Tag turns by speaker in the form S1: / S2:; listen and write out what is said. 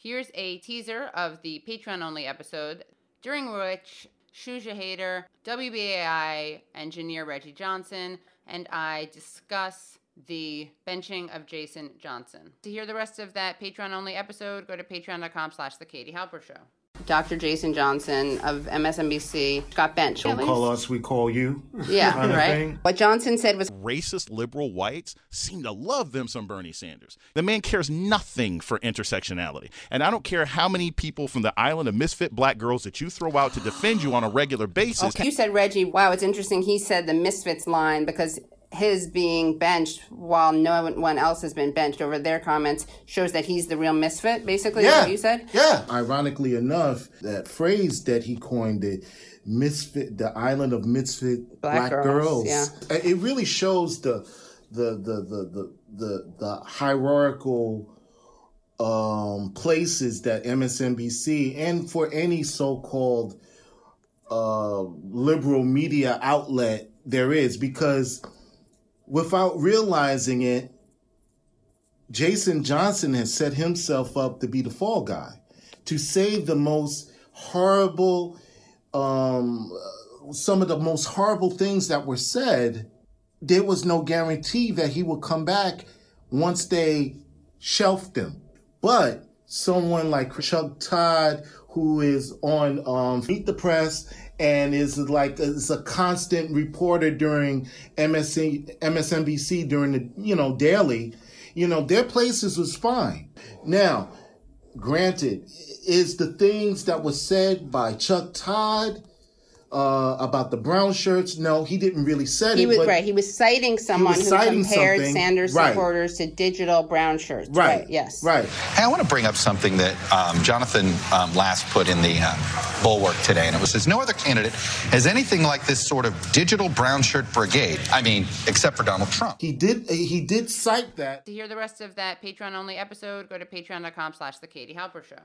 S1: Here's a teaser of the Patreon only episode, during which Shuja Haider, WBAI engineer Reggie Johnson, and I discuss the benching of Jason Johnson. To hear the rest of that Patreon only episode, go to patreon.com slash the Katie Halper Show. Dr. Jason Johnson of MSNBC got benched.
S2: Don't call us, we call you.
S1: Yeah,
S2: kind of
S1: right.
S2: thing.
S1: What Johnson said was
S3: racist liberal whites seem to love them some Bernie Sanders. The man cares nothing for intersectionality. And I don't care how many people from the island of misfit black girls that you throw out to defend you on a regular basis.
S1: You said Reggie. Wow, it's interesting. He said the misfits line because his being benched while no one else has been benched over their comments shows that he's the real misfit. Basically, is
S4: Yeah.
S1: what you said.
S4: Yeah. Ironically enough, that phrase that he coined it, misfit, the island of misfit
S1: Black
S4: black,
S1: girls,
S4: girls. Uh, It really shows the the the the the the, the hierarchical um, places that MSNBC and for any so-called uh, liberal media outlet there is because without realizing it, Jason Johnson has set himself up to be the fall guy, to say the most horrible, um, some of the most horrible things that were said. There was no guarantee that he would come back once they shelved him. But someone like Chuck Todd, who is on um, Meet the Press and is like is a constant reporter during MSC, MSNBC during the you know daily, you know their places was fine. Now, granted, is the things that was said by Chuck Todd uh, about the brown shirts? No, he didn't really say it.
S1: He
S4: it.
S1: was
S4: but
S1: right. He was citing someone
S4: was
S1: who
S4: citing
S1: compared
S4: something.
S1: Sanders
S4: Right.
S1: supporters to digital brown shirts.
S4: Right.
S1: Yes.
S4: Right.
S5: Hey, I want to bring up something that um, Jonathan um, last put in the uh, bulwark today, and it was says no other candidate has anything like this sort of digital brown shirt brigade. I mean, except for Donald Trump.
S4: He did. He did cite that.
S1: To hear the rest of that Patreon only episode, go to patreon.com slash the Katie Halper Show.